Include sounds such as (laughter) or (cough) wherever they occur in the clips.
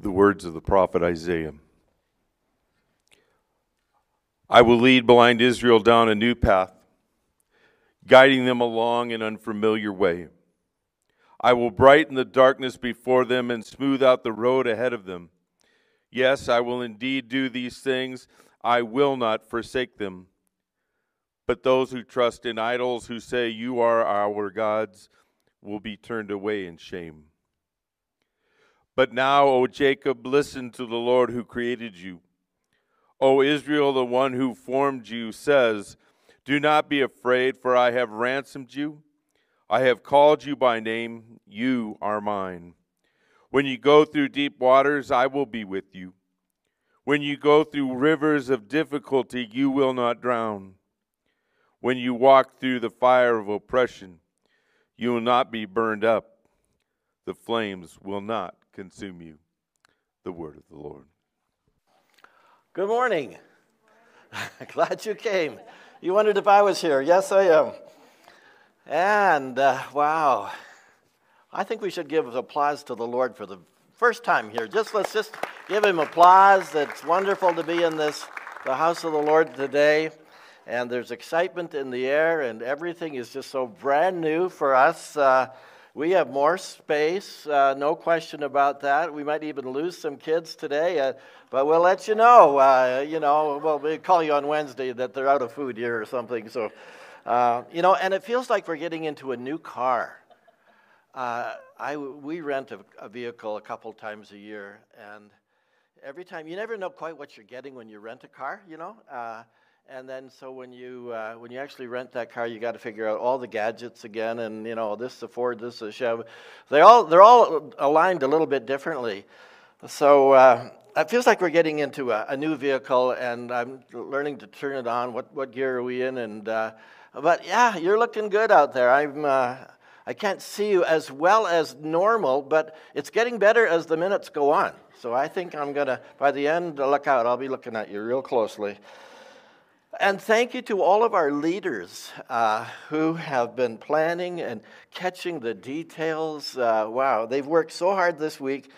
the words of the prophet Isaiah. I will lead blind Israel down a new path, guiding them along an unfamiliar way. I will brighten the darkness before them and smooth out the road ahead of them. Yes, I will indeed do these things. I will not forsake them. But those who trust in idols, who say, You are our gods, will be turned away in shame. But now, O Jacob, listen to the Lord who created you. O Israel, the one who formed you, says, Do not be afraid, for I have ransomed you. I have called you by name. You are mine. When you go through deep waters, I will be with you. When you go through rivers of difficulty, you will not drown. When you walk through the fire of oppression, you will not be burned up. The flames will not consume you. The word of the Lord. Good morning. (laughs) Glad you came. You wondered if I was here. Yes, I am. And uh, wow, I think we should give applause to the Lord for the first time here. Just let's just give him applause. It's wonderful to be in this the house of the Lord today and there's excitement in the air, and everything is just so brand new for us. Uh, we have more space, uh, no question about that. We might even lose some kids today, uh, but we'll let you know. Uh, you know, well, call you on Wednesday that they're out of food here or something. So, uh, you know, and it feels like we're getting into a new car. Uh, I, we rent a, a vehicle a couple times a year, and every time you never know quite what you're getting when you rent a car, you know. And then so when you uh, when you actually rent that car, you got to figure out all the gadgets again, and you know this is a Ford, this is a Chevy. They all they're all aligned a little bit differently. So uh, it feels like we're getting into a, a, new vehicle, and I'm learning to turn it on. What what gear are we in? And uh, but yeah, you're looking good out there. I'm. Uh, I can't see you as well as normal, but it's getting better as the minutes go on. So I think I'm gonna by the end. Look out! I'll be looking at you real closely. And thank you to all of our leaders uh, who have been planning and catching the details. Uh, wow, they've worked so hard this week.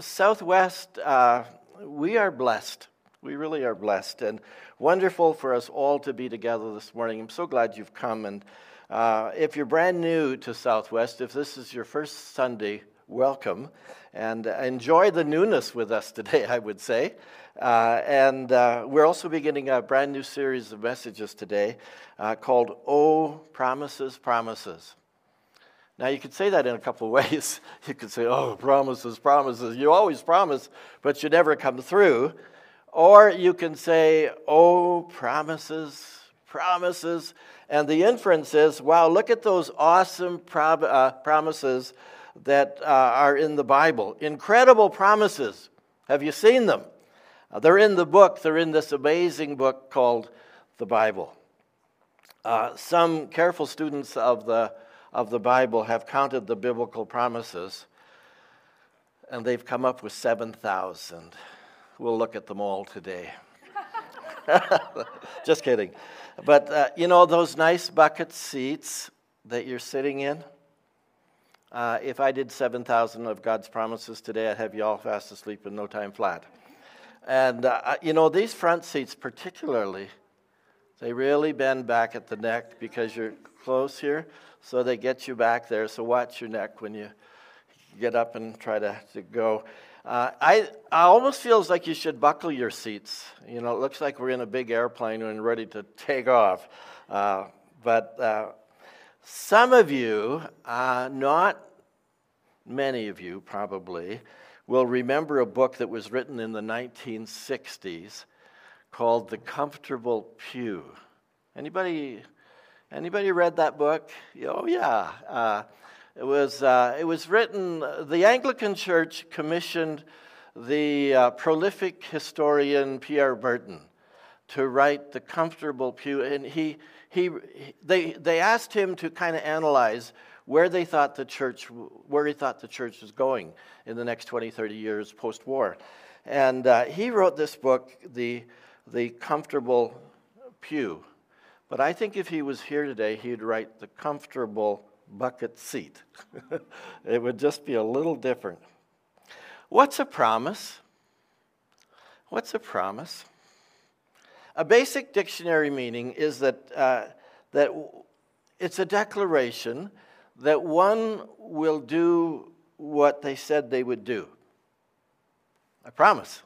Southwest, uh, we are blessed. We really are blessed. And wonderful for us all to be together this morning. I'm so glad you've come. And uh, if you're brand new to Southwest, if this is your first Sunday, welcome. And enjoy the newness with us today, I would say. Uh, and uh, we're also beginning a brand new series of messages today uh, called Oh, Promises, Promises. Now, you could say that in a couple of (laughs) ways. You could say, Oh, promises, promises. You always promise, but you never come through. Or you can say, Oh, promises, promises. And the inference is, wow, look at those awesome uh, promises that uh, are in the Bible. Incredible promises. Have you seen them? Uh, they're in the book, they're in this amazing book called the Bible. Uh, some careful students of the, of the Bible have counted the biblical promises, and they've come up with 7,000. We'll look at them all today. (laughs) Just kidding. But uh, you know, those nice bucket seats that you're sitting in? Uh, if I did 7,000 of God's promises today, I'd have you all fast asleep in no time flat. And, uh, you know, these front seats, particularly, they really bend back at the neck because you're close here. So they get you back there. So watch your neck when you get up and try to, to go. Uh, I, I almost feels like you should buckle your seats. You know, it looks like we're in a big airplane and ready to take off. Uh, but uh, some of you, uh, not many of you probably, will remember a book that was written in the 1960s called The Comfortable Pew. Anybody, anybody read that book? Oh, yeah. Uh, it, was, uh, it was written, the Anglican Church commissioned the uh, prolific historian Pierre Berton to write The Comfortable Pew, and he, he, they, they asked him to kind of analyze where they thought the church, where he thought the church was going in the next 20, 30 years post war. And uh, he wrote this book, the, the Comfortable Pew. But I think if he was here today, he'd write The Comfortable Bucket Seat. (laughs) it would just be a little different. What's a promise? What's a promise? A basic dictionary meaning is that, uh, that it's a declaration that one will do what they said they would do. I promise.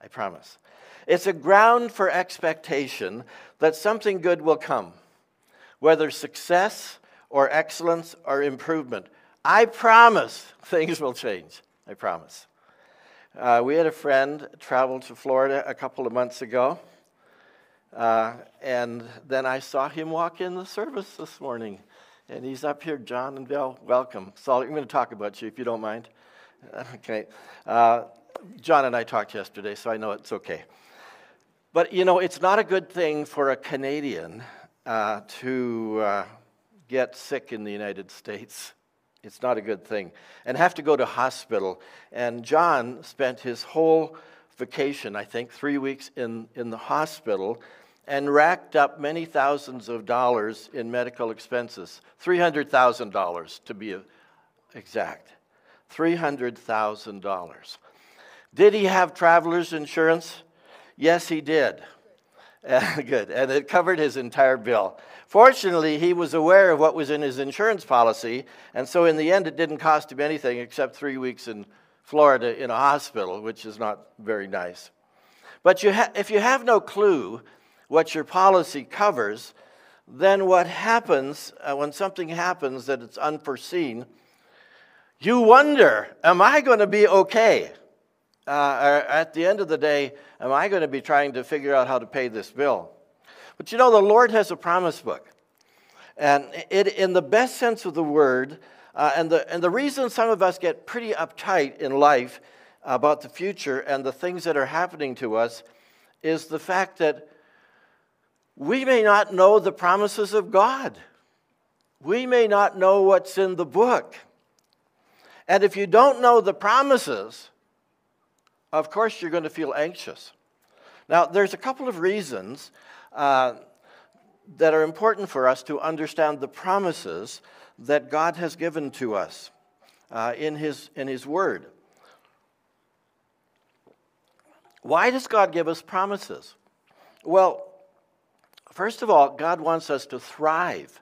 I promise. It's a ground for expectation that something good will come, whether success or excellence or improvement. I promise (laughs) things will change. I promise. Uh, we had a friend travel to Florida a couple of months ago, uh, and then I saw him walk in the service this morning. And he's up here, John and Bill. Welcome. So I'm going to talk about you if you don't mind. (laughs) Okay. Uh, John and I talked yesterday, so I know it's okay. But you know, it's not a good thing for a Canadian uh, to uh, get sick in the United States. It's not a good thing. And have to go to hospital. And John spent his whole vacation, I think, three weeks in, in the hospital and racked up many thousands of dollars in medical expenses. $300,000 to be exact. $300,000. Did he have traveler's insurance? Yes, he did. (laughs) Good. And it covered his entire bill. Fortunately, he was aware of what was in his insurance policy, and so in the end, it didn't cost him anything except three weeks in Florida in a hospital, which is not very nice. But you ha- if you have no clue what your policy covers, then what happens uh, when something happens that it's unforeseen, you wonder, am I going to be okay? uh, at the end of the day, am I going to be trying to figure out how to pay this bill? But you know, the Lord has a promise book. And it, in the best sense of the word, uh, and, the, and the reason some of us get pretty uptight in life about the future and the things that are happening to us is the fact that we may not know the promises of God. We may not know what's in the book. And if you don't know the promises, of course you're going to feel anxious. Now, there's a couple of reasons uh, that are important for us to understand the promises that God has given to us uh, in, his, in His Word. Why does God give us promises? Well, first of all, God wants us to thrive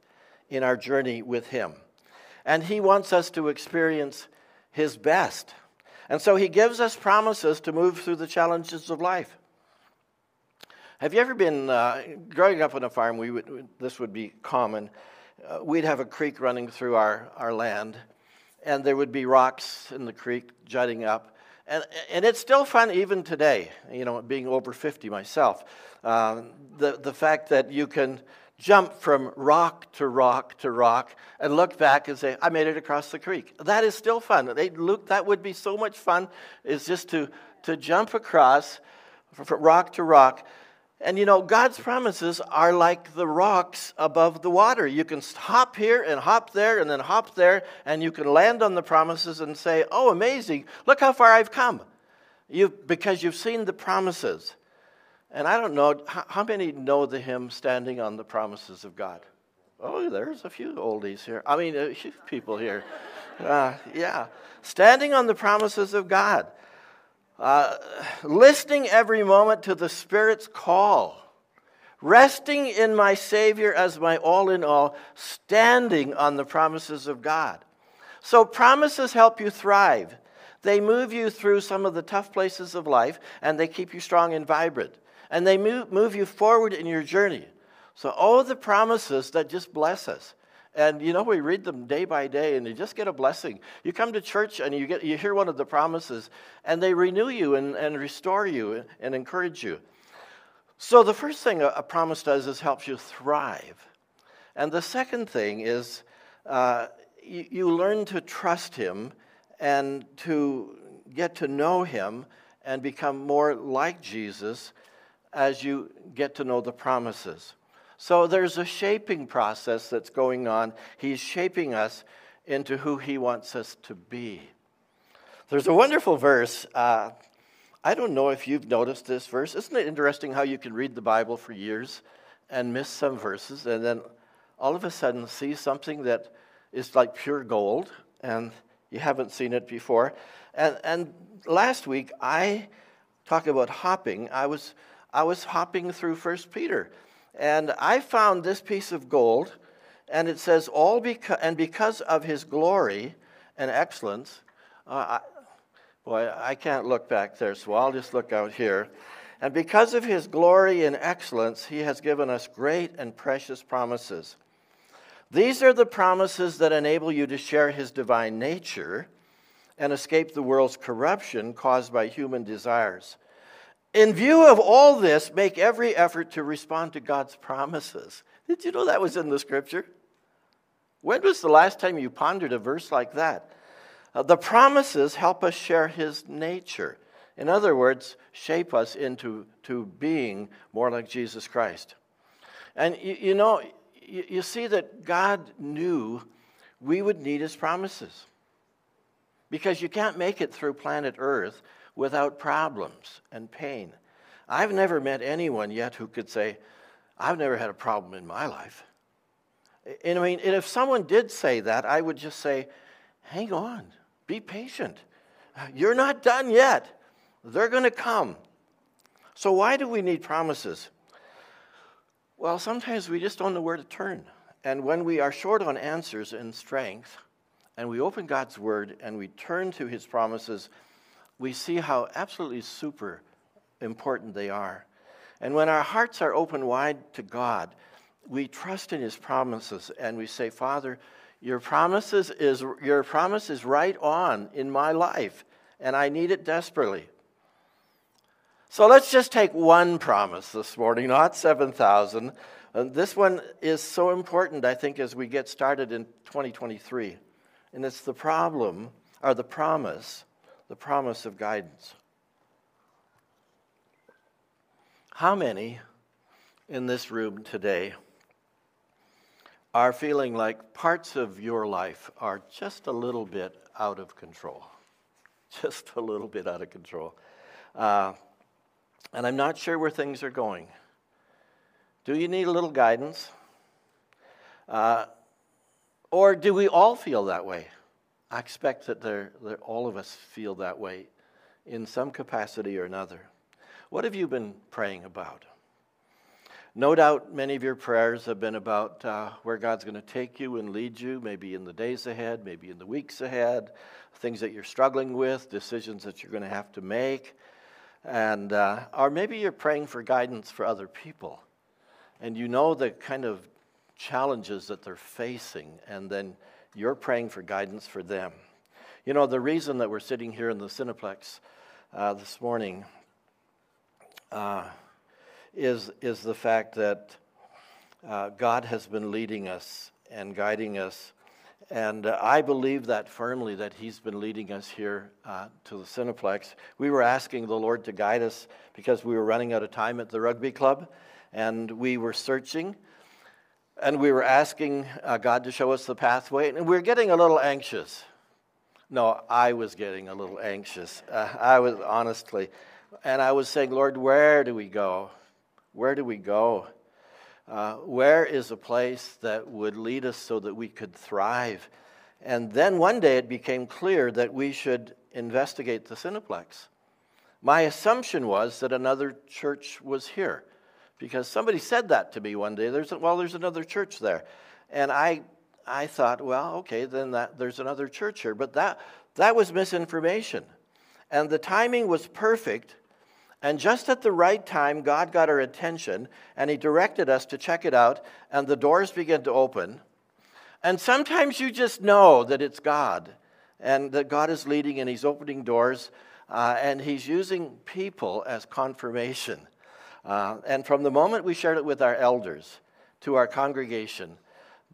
in our journey with Him, and He wants us to experience His best. And so he gives us promises to move through the challenges of life. Have you ever been, uh, growing up on a farm, we would, this would be common. Uh, we'd have a creek running through our, our land, and there would be rocks in the creek jutting up. And, and it's still fun even today, you know, being over 50 myself. Uh, the, the fact that you can jump from rock to rock to rock and look back and say, I made it across the creek. That is still fun. They, look, that would be so much fun, is just to, to jump across from rock to rock. And you know, God's promises are like the rocks above the water. You can hop here and hop there and then hop there, and you can land on the promises and say, Oh, amazing, look how far I've come. You, because you've seen the promises. And I don't know, how many know the hymn Standing on the Promises of God? Oh, there's a few oldies here. I mean, a few people here. Uh, yeah. Standing on the promises of God. Uh, listening every moment to the Spirit's call. Resting in my Savior as my all in all. Standing on the promises of God. So, promises help you thrive. They move you through some of the tough places of life and they keep you strong and vibrant and they move, move you forward in your journey. So, all the promises that just bless us. And you know, we read them day by day and you just get a blessing. You come to church and you, get, you hear one of the promises and they renew you and, and restore you and encourage you. So, the first thing a, promise does is helps you thrive. And the second thing is uh, you, you learn to trust Him and to get to know Him and become more like Jesus as you get to know the promises. So there's a shaping process that's going on. He's shaping us into who He wants us to be. There's a wonderful verse. Uh, I don't know if you've noticed this verse. Isn't it interesting how you can read the Bible for years and miss some verses and then all of a sudden see something that is like pure gold and you haven't seen it before? And, and last week, I talked about hopping. I was, I was hopping through First Peter, and I found this piece of gold, and it says, all because, and because of his glory and excellence, uh, I, boy, I can't look back there, so I'll just look out here. And because of his glory and excellence, he has given us great and precious promises. These are the promises that enable you to share his divine nature and escape the world's corruption caused by human desires. In view of all this, make every effort to respond to God's promises. Did you know that was in the scripture? When was the last time you pondered a verse like that? Uh, the promises help us share his nature. In other words, shape us into to being more like Jesus Christ. And you, you know, you, you see that God knew we would need his promises. Because you can't make it through planet Earth without problems and pain. I've never met anyone yet who could say, I've never had a problem in my life. And I mean, if someone did say that, I would just say, hang on, be patient. You're not done yet. They're going to come. So, why do we need promises? Well, sometimes we just don't know where to turn. And when we are short on answers and strength, and we open God's Word and we turn to His promises, we see how absolutely super important they are. And when our hearts are open wide to God, we trust in His promises and we say, Father, your promises is your promise is right on in my life, and I need it desperately. So let's just take one promise this morning, not 7,000. And uh, this one is so important, I think, as we get started in 2023. And it's the problem, or the promise, the promise of guidance. How many in this room today are feeling like parts of your life are just a little bit out of control? (laughs) Just a little bit out of control. Uh, and I'm not sure where things are going. Do you need a little guidance? Uh, or do we all feel that way? I expect that they're, all of us feel that way in some capacity or another. What have you been praying about? No doubt many of your prayers have been about uh, where God's going to take you and lead you, maybe in the days ahead, maybe in the weeks ahead, things that you're struggling with, decisions that you're going to have to make. And, uh, or maybe you're praying for guidance for other people. And you know the kind of challenges that they're facing, and then you're praying for guidance for them. You know, the reason that we're sitting here in the Cineplex uh, this morning uh, is, is the fact that uh, God has been leading us and guiding us. And uh, I believe that firmly that He's been leading us here uh, to the Cineplex. We were asking the Lord to guide us because we were running out of time at the rugby club, and we were searching and we were asking uh, God to show us the pathway, and we were getting a little anxious. No, I was getting a little anxious. Uh, I was honestly, and I was saying, Lord, where do we go? Where do we go? Uh, where is a place that would lead us so that we could thrive? And then one day it became clear that we should investigate the Cineplex. My assumption was that another church was here because somebody said that to me one day. There's a, well, there's another church there, and I I thought, well, okay, then that, there's another church here, but that that was misinformation, and the timing was perfect. And just at the right time, God got our attention and He directed us to check it out, and the doors began to open. And sometimes you just know that it's God and that God is leading and He's opening doors uh, and He's using people as confirmation. Uh, and from the moment we shared it with our elders to our congregation,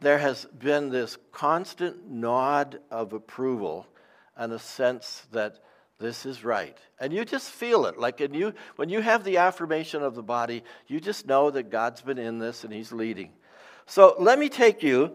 there has been this constant nod of approval and a sense that this is right. And you just feel it. Like in you, when you have the affirmation of the body, you just know that God's been in this and He's leading. So let me take you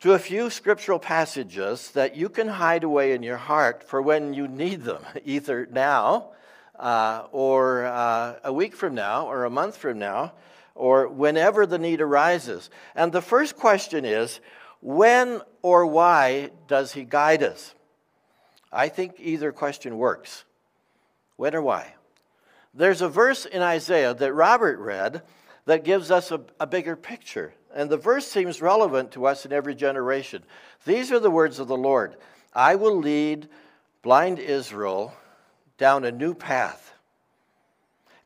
to a few scriptural passages that you can hide away in your heart for when you need them, (laughs) either now uh, or uh, a week from now, or a month from now, or whenever the need arises. And the first question is when or why does He guide us? I think either question works. When or why? There's a verse in Isaiah that Robert read that gives us a, a, bigger picture. And the verse seems relevant to us in every generation. These are the words of the Lord I will lead blind Israel down a new path,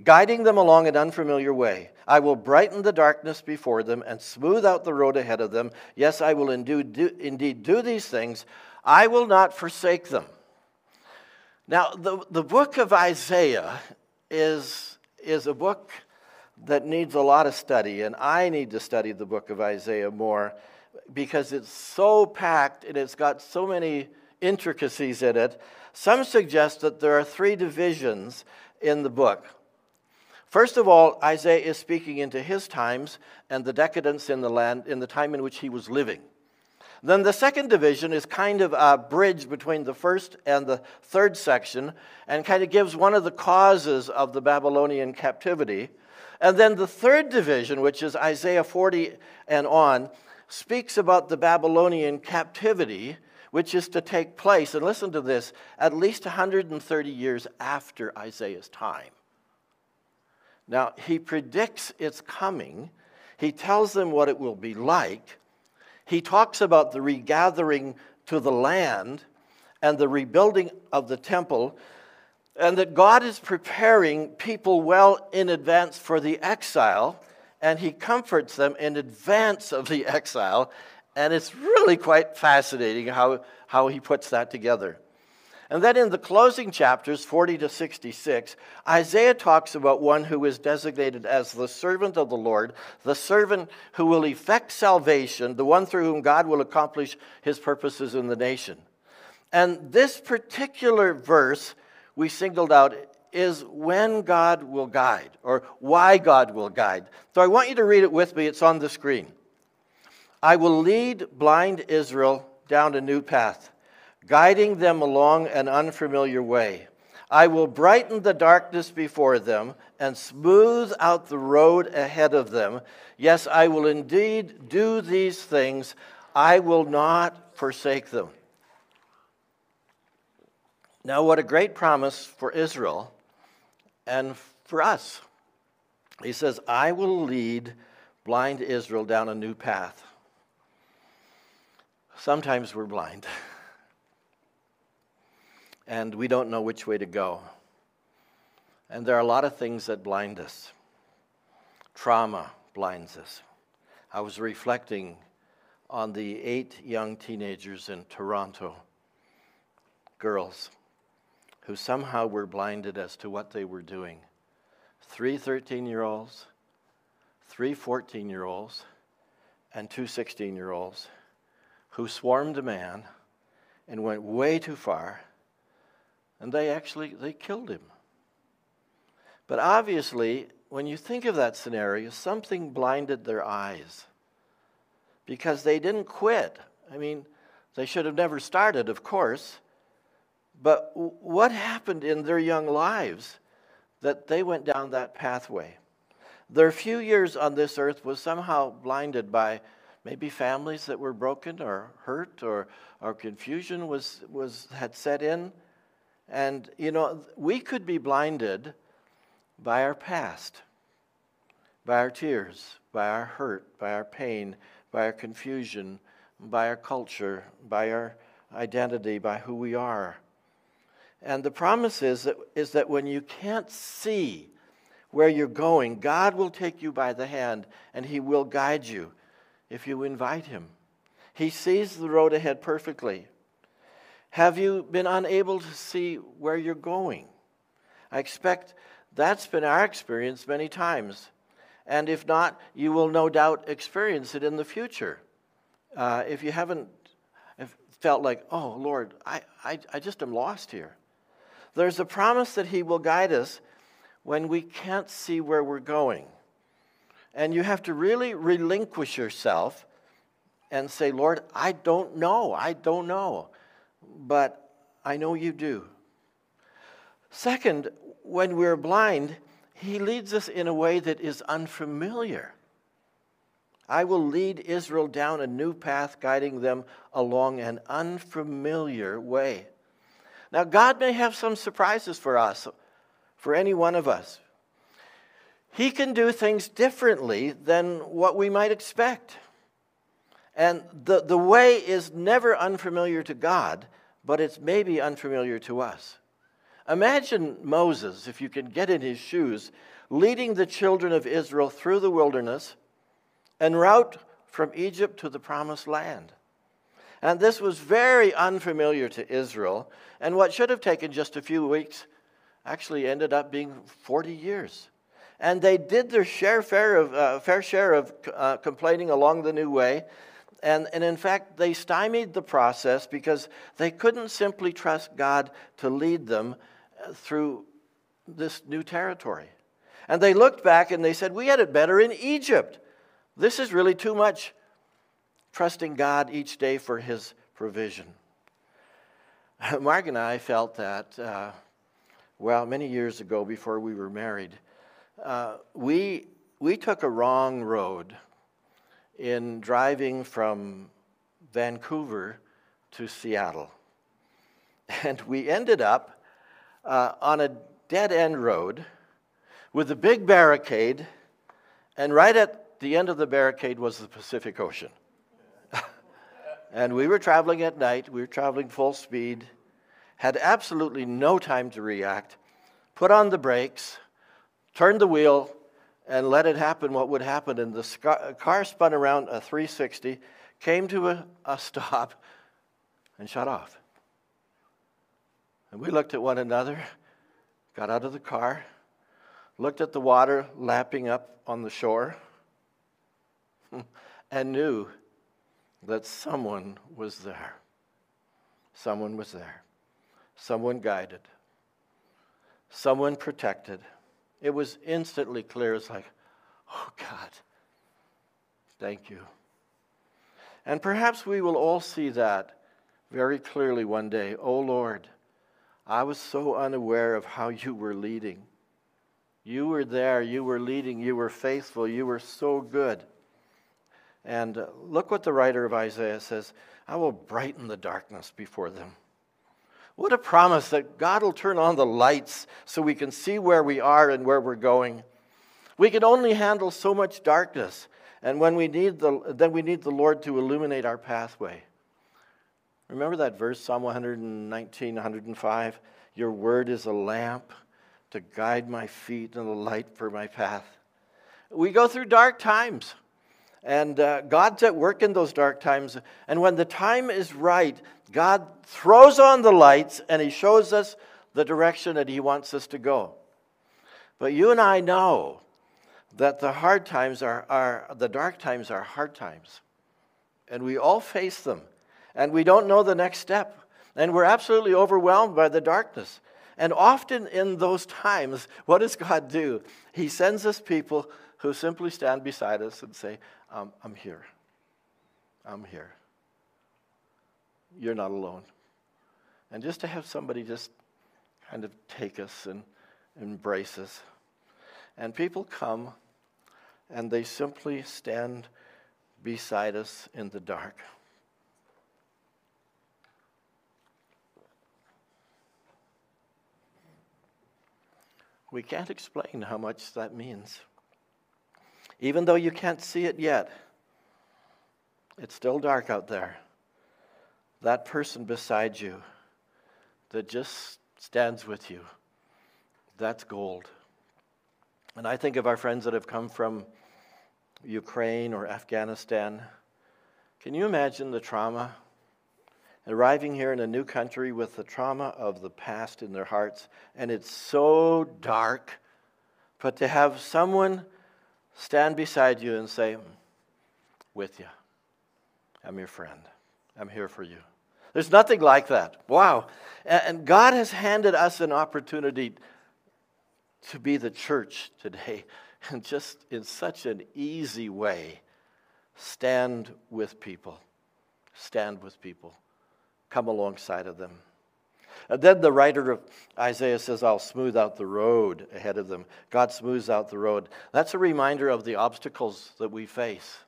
guiding them along an unfamiliar way. I will brighten the darkness before them and smooth out the road ahead of them. Yes, I will indeed do, indeed do these things. I will not forsake them. Now, the, the book of Isaiah is, is a book that needs a lot of study, and I need to study the book of Isaiah more because it's so packed and it's got so many intricacies in it. Some suggest that there are three divisions in the book. First of all, Isaiah is speaking into his times and the decadence in the land in the time in which he was living. Then the second division is kind of a bridge between the first and the third section and kind of gives one of the causes of the Babylonian captivity. And then the third division, which is Isaiah 40 and on, speaks about the Babylonian captivity, which is to take place, and listen to this, at least 130 years after Isaiah's time. Now, he predicts its coming, he tells them what it will be like he talks about the regathering to the land and the rebuilding of the temple, and that God is preparing people well in advance for the exile, and He comforts them in advance of the (laughs) exile. And it's really quite fascinating how, how He puts that together. And then in the closing chapters, 40 to 66, Isaiah talks about one who is designated as the servant of the Lord, the servant who will effect salvation, the one through whom God will accomplish his purposes in the nation. And this particular verse we singled out is when God will guide, or why God will guide. So I want you to read it with me, it's on the screen. I will lead blind Israel down a new path guiding them along an unfamiliar way. I will brighten the darkness before them and smooth out the road ahead of them. Yes, I will indeed do these things. I will not forsake them. Now, what a great promise for Israel and for us. He says, I will lead blind Israel down a new path. Sometimes we're blind. and we don't know which way to go. And there are a lot of things that blind us. Trauma blinds us. I was reflecting on the eight young teenagers in Toronto, girls, who somehow were blinded as to what they were doing. Three 13 year olds, three 14 year olds, and two 16 year olds who swarmed a man and went way too far and they actually they killed him. But obviously, when you think of that scenario, something blinded their eyes because they didn't quit. I mean, they should have never started, of course. But what happened in their young lives that they went down that pathway? Their few years on this earth was somehow blinded by maybe families that were broken or hurt or, or confusion was, was, had set in. And, you know, we could be blinded by our past, by our tears, by our hurt, by our pain, by our confusion, by our culture, by our identity, by who we are. And the promise is that, is that when you can't see where you're going, God will take you by the hand and He will guide you if you invite Him. He sees the road ahead perfectly. Have you been unable to see where you're going? I expect that's been our experience many times. And if not, you will no doubt experience it in the future. Uh, if you haven't felt like, oh, Lord, I, I, I just am lost here. There's a promise that He will guide us when we can't see where we're going. And you have to really relinquish yourself and say, Lord, I don't know. I don't know but I know you do. Second, when we're blind, he leads us in a way that is unfamiliar. I will lead Israel down a new path, guiding them along an unfamiliar way. Now, God may have some surprises for us, for any one of us. He can do things differently than what we might expect. And the, the way is never unfamiliar to God, but it's maybe unfamiliar to us. Imagine Moses, if you can get in his shoes, leading the children of Israel through the wilderness en route from Egypt to the promised land. And this was very unfamiliar to Israel, and what should have taken just a few weeks actually ended up being 40 years. And they did their share, fair, of, uh, fair share of uh, complaining along the new way. And, and in fact, they stymied the process because they couldn't simply trust God to lead them uh, through this new territory. And they looked back and they said, We had it better in Egypt. This is really too much trusting God each day for his provision. (laughs) Mark and I felt that, uh, well, many years ago before we were married, uh, we, we took a wrong road in driving from Vancouver to Seattle. (laughs) And we ended up uh, on a dead end road with a big barricade, and right at the end of the barricade was the Pacific Ocean. (laughs) and we were traveling at night, we were traveling full speed, had absolutely no time to react, put on the brakes, turned the wheel, and let it happen what would happen. And the car spun around a 360, came to a, a stop, and shut off. And we looked at one another, got out of the car, looked at the water lapping up on the shore, (laughs) and knew that someone was there. Someone was there. Someone guided. Someone protected. It was instantly clear. It's like, oh God, thank you. And perhaps we will all see that very clearly one day. Oh Lord, I was so unaware of how you were leading. You were there, you were leading, you were faithful, you were so good. And uh, look what the writer of Isaiah says I will brighten the darkness before them. What a promise that God will turn on the lights so we can see where we are and where we're going. We can only handle so much darkness, and when we need the, then we need the Lord to illuminate our pathway. Remember that verse, Psalm 119, 105? Your word is a lamp to guide my feet and a light for my path. We go through dark times. And uh, God's at work in those dark times. And when the time is right, God throws on the lights and He shows us the direction that He wants us to go. But you and I know that the hard times are, are the dark times are hard times. And we all face them. And we don't know the next step. And we're absolutely overwhelmed by the darkness. And often in those times, what does God do? He sends us people who simply stand beside us and say, um, I'm here. I'm here. You're not alone. And just to have somebody just kind of take us and embrace us. And people come and they simply stand beside us in the dark. We can't explain how much that means. Even though you can't see it yet, it's still dark out there. That person beside you that just stands with you, that's gold. And I think of our friends that have come from Ukraine or Afghanistan. Can you imagine the trauma arriving here in a new country with the trauma of the past in their hearts, and it's so dark. But to have someone stand beside you and say, mm, With you, I'm your friend, I'm here for you. There's nothing like that. Wow. And God has handed us an opportunity to be the church today, (laughs) and just in such an easy way, stand with people. Stand with people come alongside of them. And then the writer of Isaiah says, I'll smooth out the road ahead of them. God smooths out the road. That's a reminder of the obstacles that we face.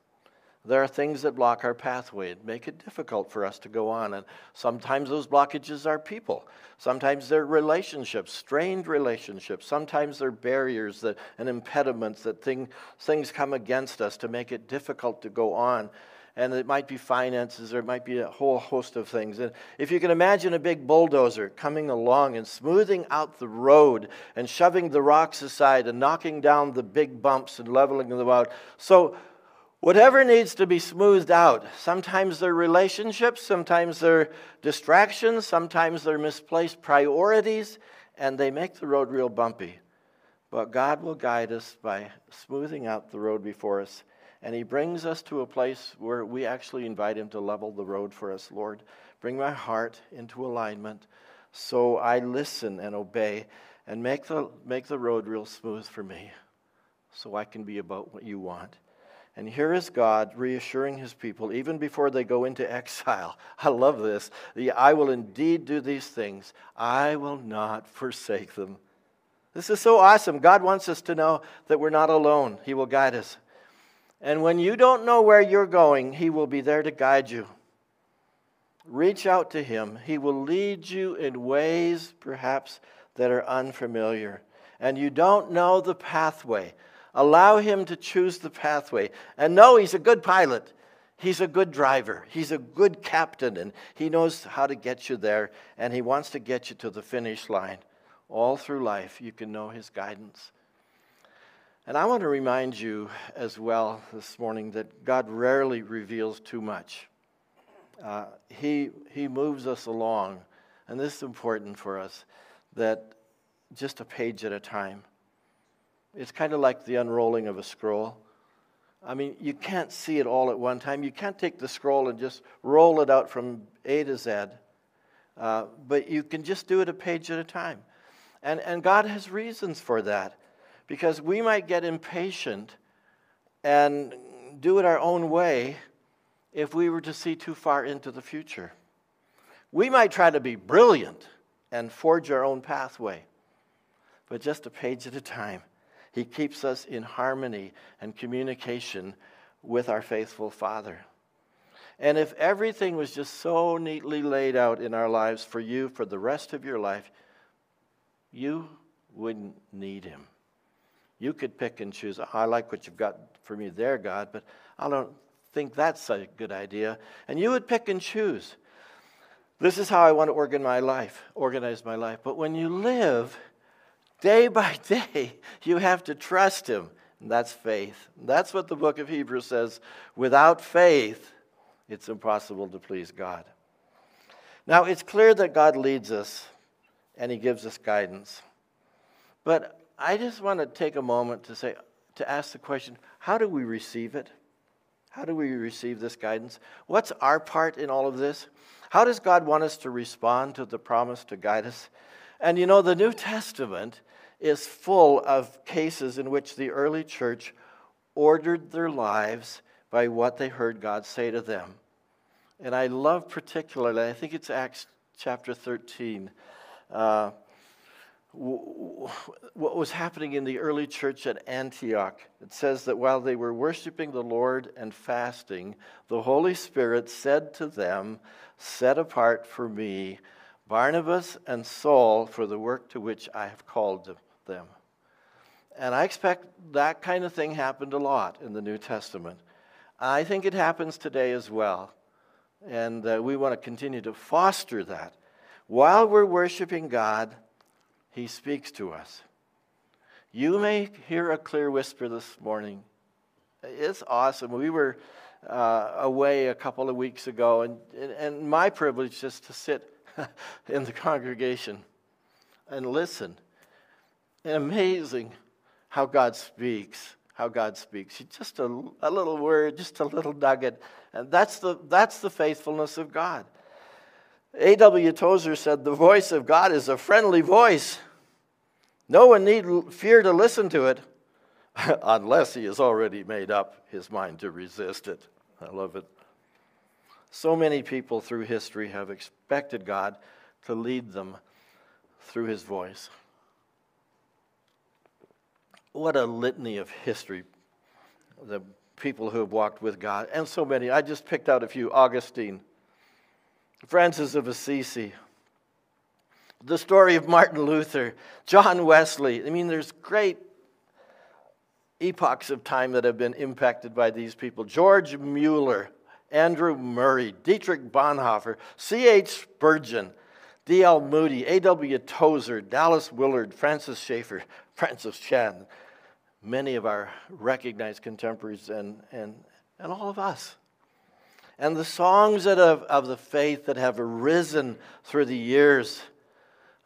there are things that block our pathway and make it difficult for us to go on. And sometimes those blockages are people. Sometimes they're relationships, strained relationships. Sometimes they're barriers that, and impediments that thing, things come against us to make it difficult to go on. And it might be finances or it might be a whole host of things. And if you can imagine a big bulldozer coming along and smoothing out the road and shoving the rocks aside and knocking down the big bumps and leveling them out. So Whatever needs to be smoothed out. Sometimes they're relationships, sometimes they're distractions, sometimes they're misplaced priorities, and they make the road real bumpy. But God will guide us by smoothing out the road before us. And He brings us to a place where we actually invite Him to level the road for us. Lord, bring my heart into alignment so I listen and obey and make the, make the road real smooth for me so I can be about what you want. And here is God reassuring his people even before they go into (laughs) exile. I love this. The, I will indeed do these things, I will not forsake them. This is so awesome. God wants us to know that we're not alone, He will guide us. And when you don't know where you're going, He will be there to guide you. Reach out to Him. He will lead you in ways perhaps that are unfamiliar. And you don't know the pathway. Allow him to choose the pathway. And know he's a good pilot. He's a good driver. He's a good captain, and he knows how to get you there, and he wants to get you to the finish line. All through life, you can know his guidance. And I want to remind you as well this morning that God rarely reveals too much. Uh, he, he moves us along, and this is important for us, that just a page at a time. It's kind of like the unrolling of a scroll. I mean, you can't see it all at one time. You can't take the scroll and just roll it out from A to Z, uh, but you can just do it a page at a time. And, and God has reasons for that because we might get impatient and do it our own way if we were to see too far into the future. We might try to be brilliant and forge our own pathway, but just a page at a time. He keeps us in harmony and communication with our faithful Father. And if everything was just so neatly laid out in our lives for you for the rest of your life, you wouldn't need Him. You could pick and choose. I like what you've got for me there, God, but I don't think that's a good idea. And you would pick and choose. This is how I want to organize my life, organize my life. But when you live Day by (laughs) day, you have to trust Him. And that's faith. That's what the book of Hebrews says. Without faith, it's impossible to please God. Now, it's clear that God leads us and He gives us guidance. But I just want to take a moment to say, to ask the question how do we receive it? How do we receive this guidance? What's our part in all of this? How does God want us to respond to the promise to guide us? And you know, the New Testament is full of cases in which the early church ordered their lives by what they heard God say to them. And I love particularly, I think it's Acts chapter 13, uh, what was happening in the early church at Antioch. It says that while they were worshiping the Lord and fasting, the Holy Spirit said to them, Set apart for me Barnabas and Saul for the work to which I have called them. And I expect that kind of thing happened a lot in the New Testament. I think it happens today as well. And uh, we want to continue to foster that. While we're worshiping God, He speaks to us. You may hear a clear whisper this morning. It's awesome. We were uh, away a couple of weeks ago, and, and my privilege just to sit (laughs) in the congregation and listen. And amazing how God speaks, how God speaks. Just a, a little word, just a little nugget. And that's the, that's the faithfulness of God. A.W. Tozer said, The voice of God is a friendly voice. No one need fear to listen to it (laughs) unless he has already made up his mind to resist it. I love it. So many people through history have expected God to lead them through his voice. What a litany of history the people who have walked with God, and so many. I just picked out a few Augustine, Francis of Assisi, the story of Martin Luther, John Wesley. I mean, there's great epochs of time that have been impacted by these people. George Mueller, Andrew Murray, Dietrich Bonhoeffer, C.H. Spurgeon, D.L. Moody, A.W. Tozer, Dallas Willard, Francis Schaeffer, (laughs) Francis Chan, many of our recognized contemporaries and, and, and all of us. And the songs that have, of the faith that have arisen through the years.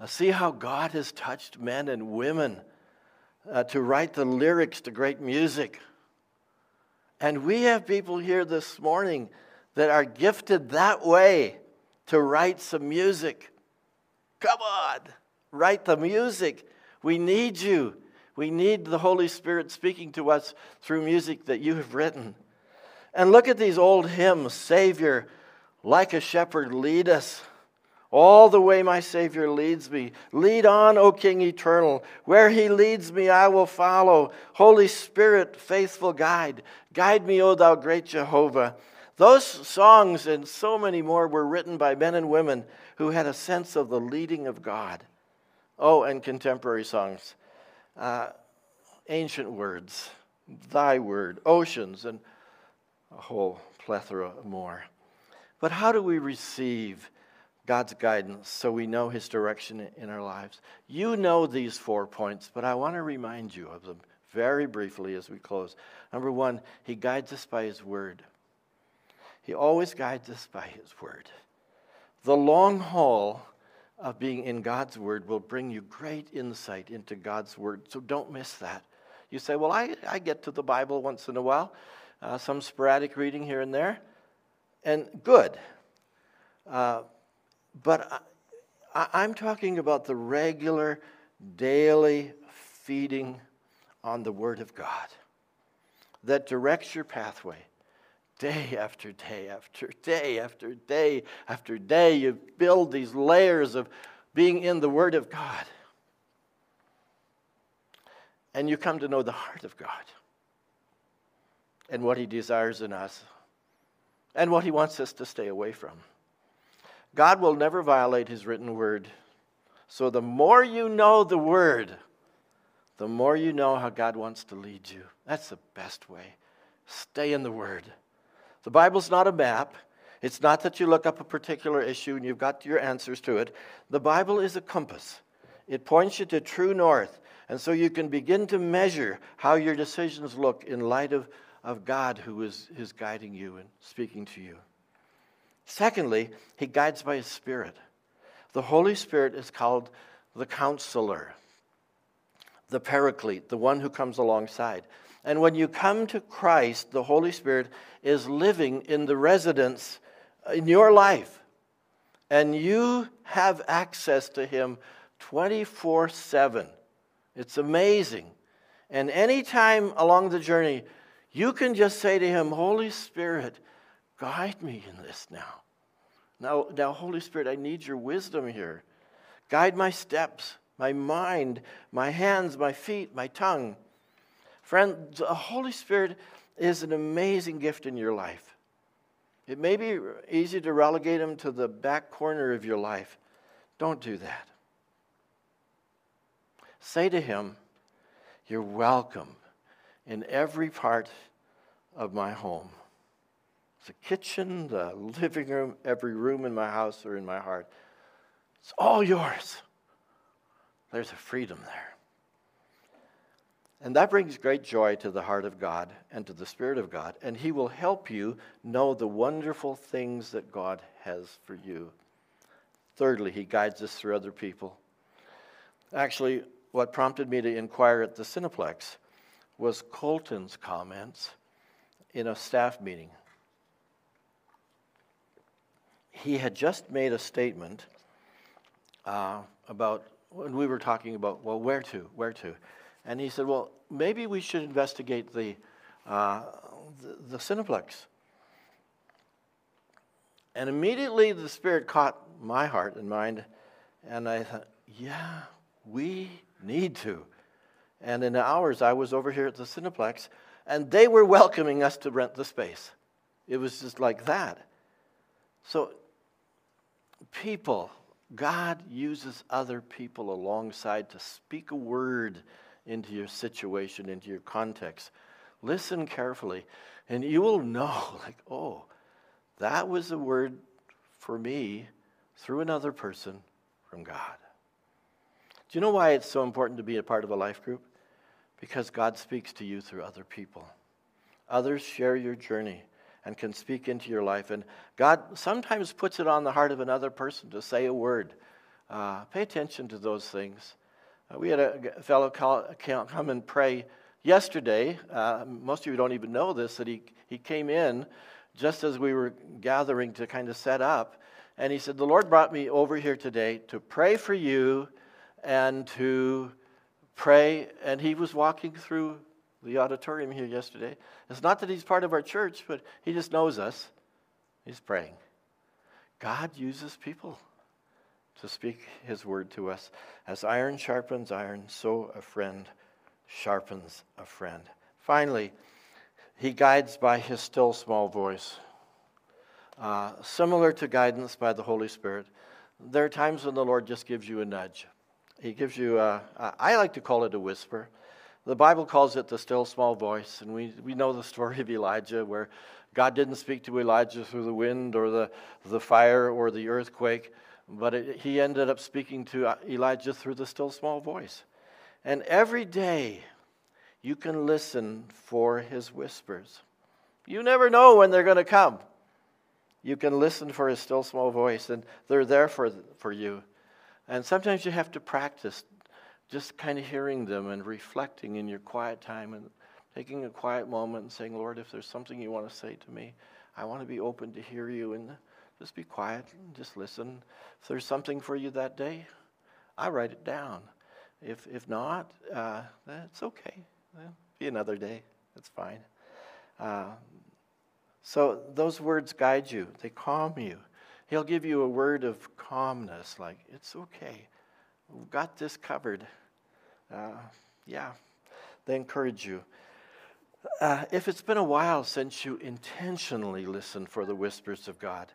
See how God has touched men and women uh, to write the lyrics to great music. And we have people here this morning that are gifted that way to write some music. Come on, write the music. We need you. We need the Holy Spirit speaking to us through music that you have written. And look at these old hymns Savior, like a shepherd, lead us. All the way my Savior leads me. Lead on, O King eternal. Where he leads me, I will follow. Holy Spirit, faithful guide. Guide me, O thou great Jehovah. Those songs and so many more were written by men and women who had a sense of the leading of God. Oh, and contemporary songs. Uh, ancient words, thy word, oceans, and a whole plethora more. But how do we receive God's guidance so we know His direction in our lives. You know these four points, but I want to remind you of them very briefly as we close. Number one, He guides us by His Word. He always guides us by His Word. The long haul of being in God's Word will bring you great insight into God's Word, so don't miss that. You say, Well, I, I get to the Bible once in a while, uh, some sporadic reading here and there, and good. Uh, but I, am talking about the regular, daily feeding on the Word of God that directs your pathway day after day after day after day after day. You build these layers of being in the Word of God. And you come to know the heart of God and what He desires in us and what He wants us to stay away from. God will never violate his written word. So the more you know the word, the more you know how God wants to lead you. That's the best way. Stay in the word. The Bible's not a map. It's not that you look up a particular issue and you've got your answers to it. The Bible is a compass. It points you to true north. And so you can begin to measure how your decisions look in light of, of God who is, is guiding you and speaking to you. Secondly, he guides by his Spirit. The Holy Spirit is called the counselor, the paraclete, the one who comes alongside. And when you come to Christ, the Holy Spirit is living in the residence in your life. And you have access to him 24 7. It's amazing. And anytime along the journey, you can just say to him, Holy Spirit, guide me in this now. Now, now, Holy Spirit, I need your wisdom here. Guide my steps, my mind, my hands, my feet, my tongue. Friend, the Holy Spirit is an amazing gift in your life. It may be easy to relegate him to the back corner of your life. Don't do that. Say to him, You're welcome in every part of my home the kitchen, the living room, every room in my house or in my heart. It's all yours. There's a freedom there. And that brings great joy to the heart of God and to the Spirit of God. And He will help you know the wonderful things that God has for you. Thirdly, He guides us through other people. Actually, what prompted me to inquire at the Cineplex was Colton's comments in a staff meeting he had just made a statement uh, about when we were talking about, well, where to, where to. And he said, well, maybe we should investigate the, uh, the, the Cineplex. And immediately the Spirit caught my heart and mind, and I thought, yeah, we need to. And in hours, I was over here at the Cineplex, and they were welcoming us to rent the space. It was just like that. So, people, God uses other people alongside to speak a word into your situation, into your context. Listen carefully, and you will know, (laughs) like, oh, that was a word for me through another person from God. Do you know why it's so important to be a part of a life group? Because God speaks to you through other people. Others share your journey and can speak into your life. And God sometimes puts it on the heart of another person to say a word. Uh, pay attention to those things. Uh, we had a fellow call, come and pray yesterday. Uh, most of you don't even know this, that he, he came in just as we were gathering to kind of set up. And he said, The Lord brought me over here today to pray for you and to pray. And he was walking through the auditorium here yesterday. It's not that he's part of our church, but he just knows us. He's praying. God uses people to speak his word to us. As iron sharpens iron, so a friend sharpens a friend. Finally, he guides by his still small voice. Uh, similar to guidance by the Holy Spirit, there are times when the Lord just gives you a nudge. He gives you, a, I like to call it a whisper. The Bible calls it the still small voice, and we, we know the story of Elijah where God didn't speak to Elijah through the wind or the, the fire or the earthquake, but it, he ended up speaking to uh, Elijah through the still small voice. And every day you can listen for his whispers. You never know when they're going to come. You can listen for his still small voice, and they're there for, for you. And sometimes you have to practice just kind of hearing them and reflecting in your quiet time and taking a quiet moment and saying, Lord, if there's something you want to say to me, I want to be open to hear you and just be quiet and just listen. If there's something for you that day, I write it down. If, if not, uh, that's okay. Well, be another day. That's fine. Uh, so those words guide you, they calm you. He'll give you a word of calmness, like, it's okay. We've got this covered uh, yeah, they encourage you. Uh, if it's been a while since you intentionally listened for the whispers of God,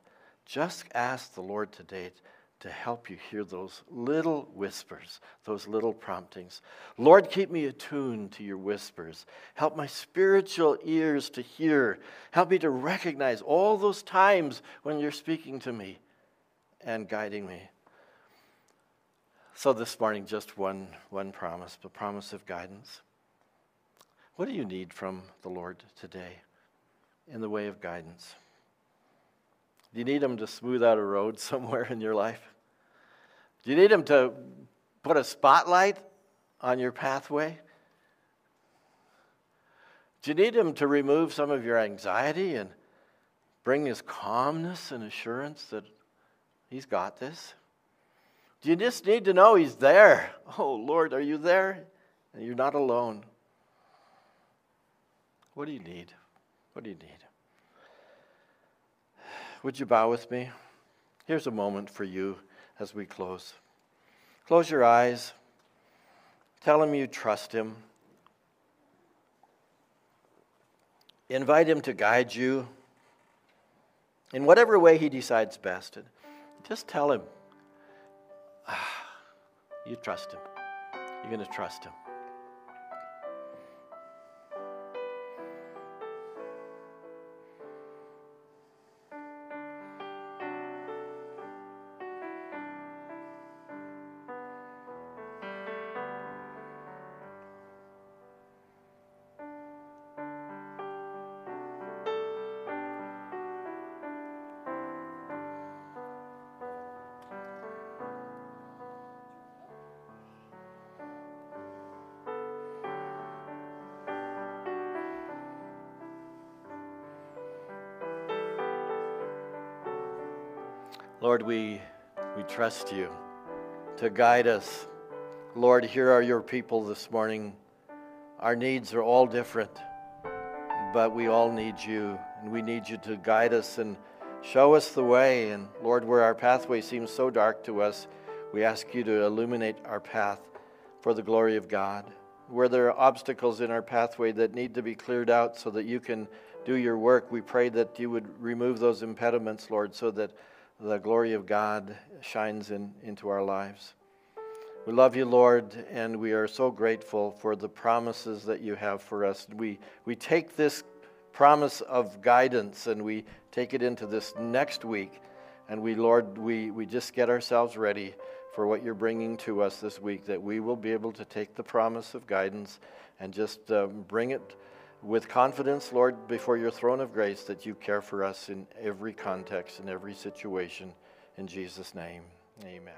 just ask the Lord today to help you hear those little whispers, those little promptings. Lord, keep me attuned to your whispers. Help my spiritual ears to hear. Help me to recognize all those times when you're speaking to me and guiding me. So this morning, just one, one promise, the promise of guidance. What do you need from the Lord today in the way of guidance? Do you need Him to smooth out a road (laughs) somewhere in your life? Do you need Him to put a spotlight on your pathway? Do you need Him to remove some of your anxiety and bring His calmness and assurance that He's got this? Do you just need to know He's there. Oh, Lord, are you there? And you're not alone. What do you need? What do you need? Would you bow with me? Here's a moment for you as we close. Close your eyes. Tell Him you trust Him. Invite Him to guide you in whatever way He decides best. Just tell Him. (sighs) You trust Him. You're going to trust Him. Lord, we, we trust you to guide us. Lord, here are your people this morning. Our needs are all different, but we all need you, and we need you to guide us and show us the way. And Lord, where our pathway seems so dark to us, we ask you to illuminate our path for the glory of God. where there are obstacles in our pathway that need to be cleared out so that you can do your work, we pray that you would remove those impediments, Lord, so that the glory of God shines in, into our lives. We love you, Lord, and we are so grateful for the promises that you have for us. We, we take this promise of guidance and we take it into this next week. And we, Lord, we, we just get ourselves ready for what you're bringing to us this week, that we will be able to take the promise of guidance and just um, bring it with confidence, Lord, before your throne of grace, that you care for us in every context, in every situation. In Jesus' name, amen.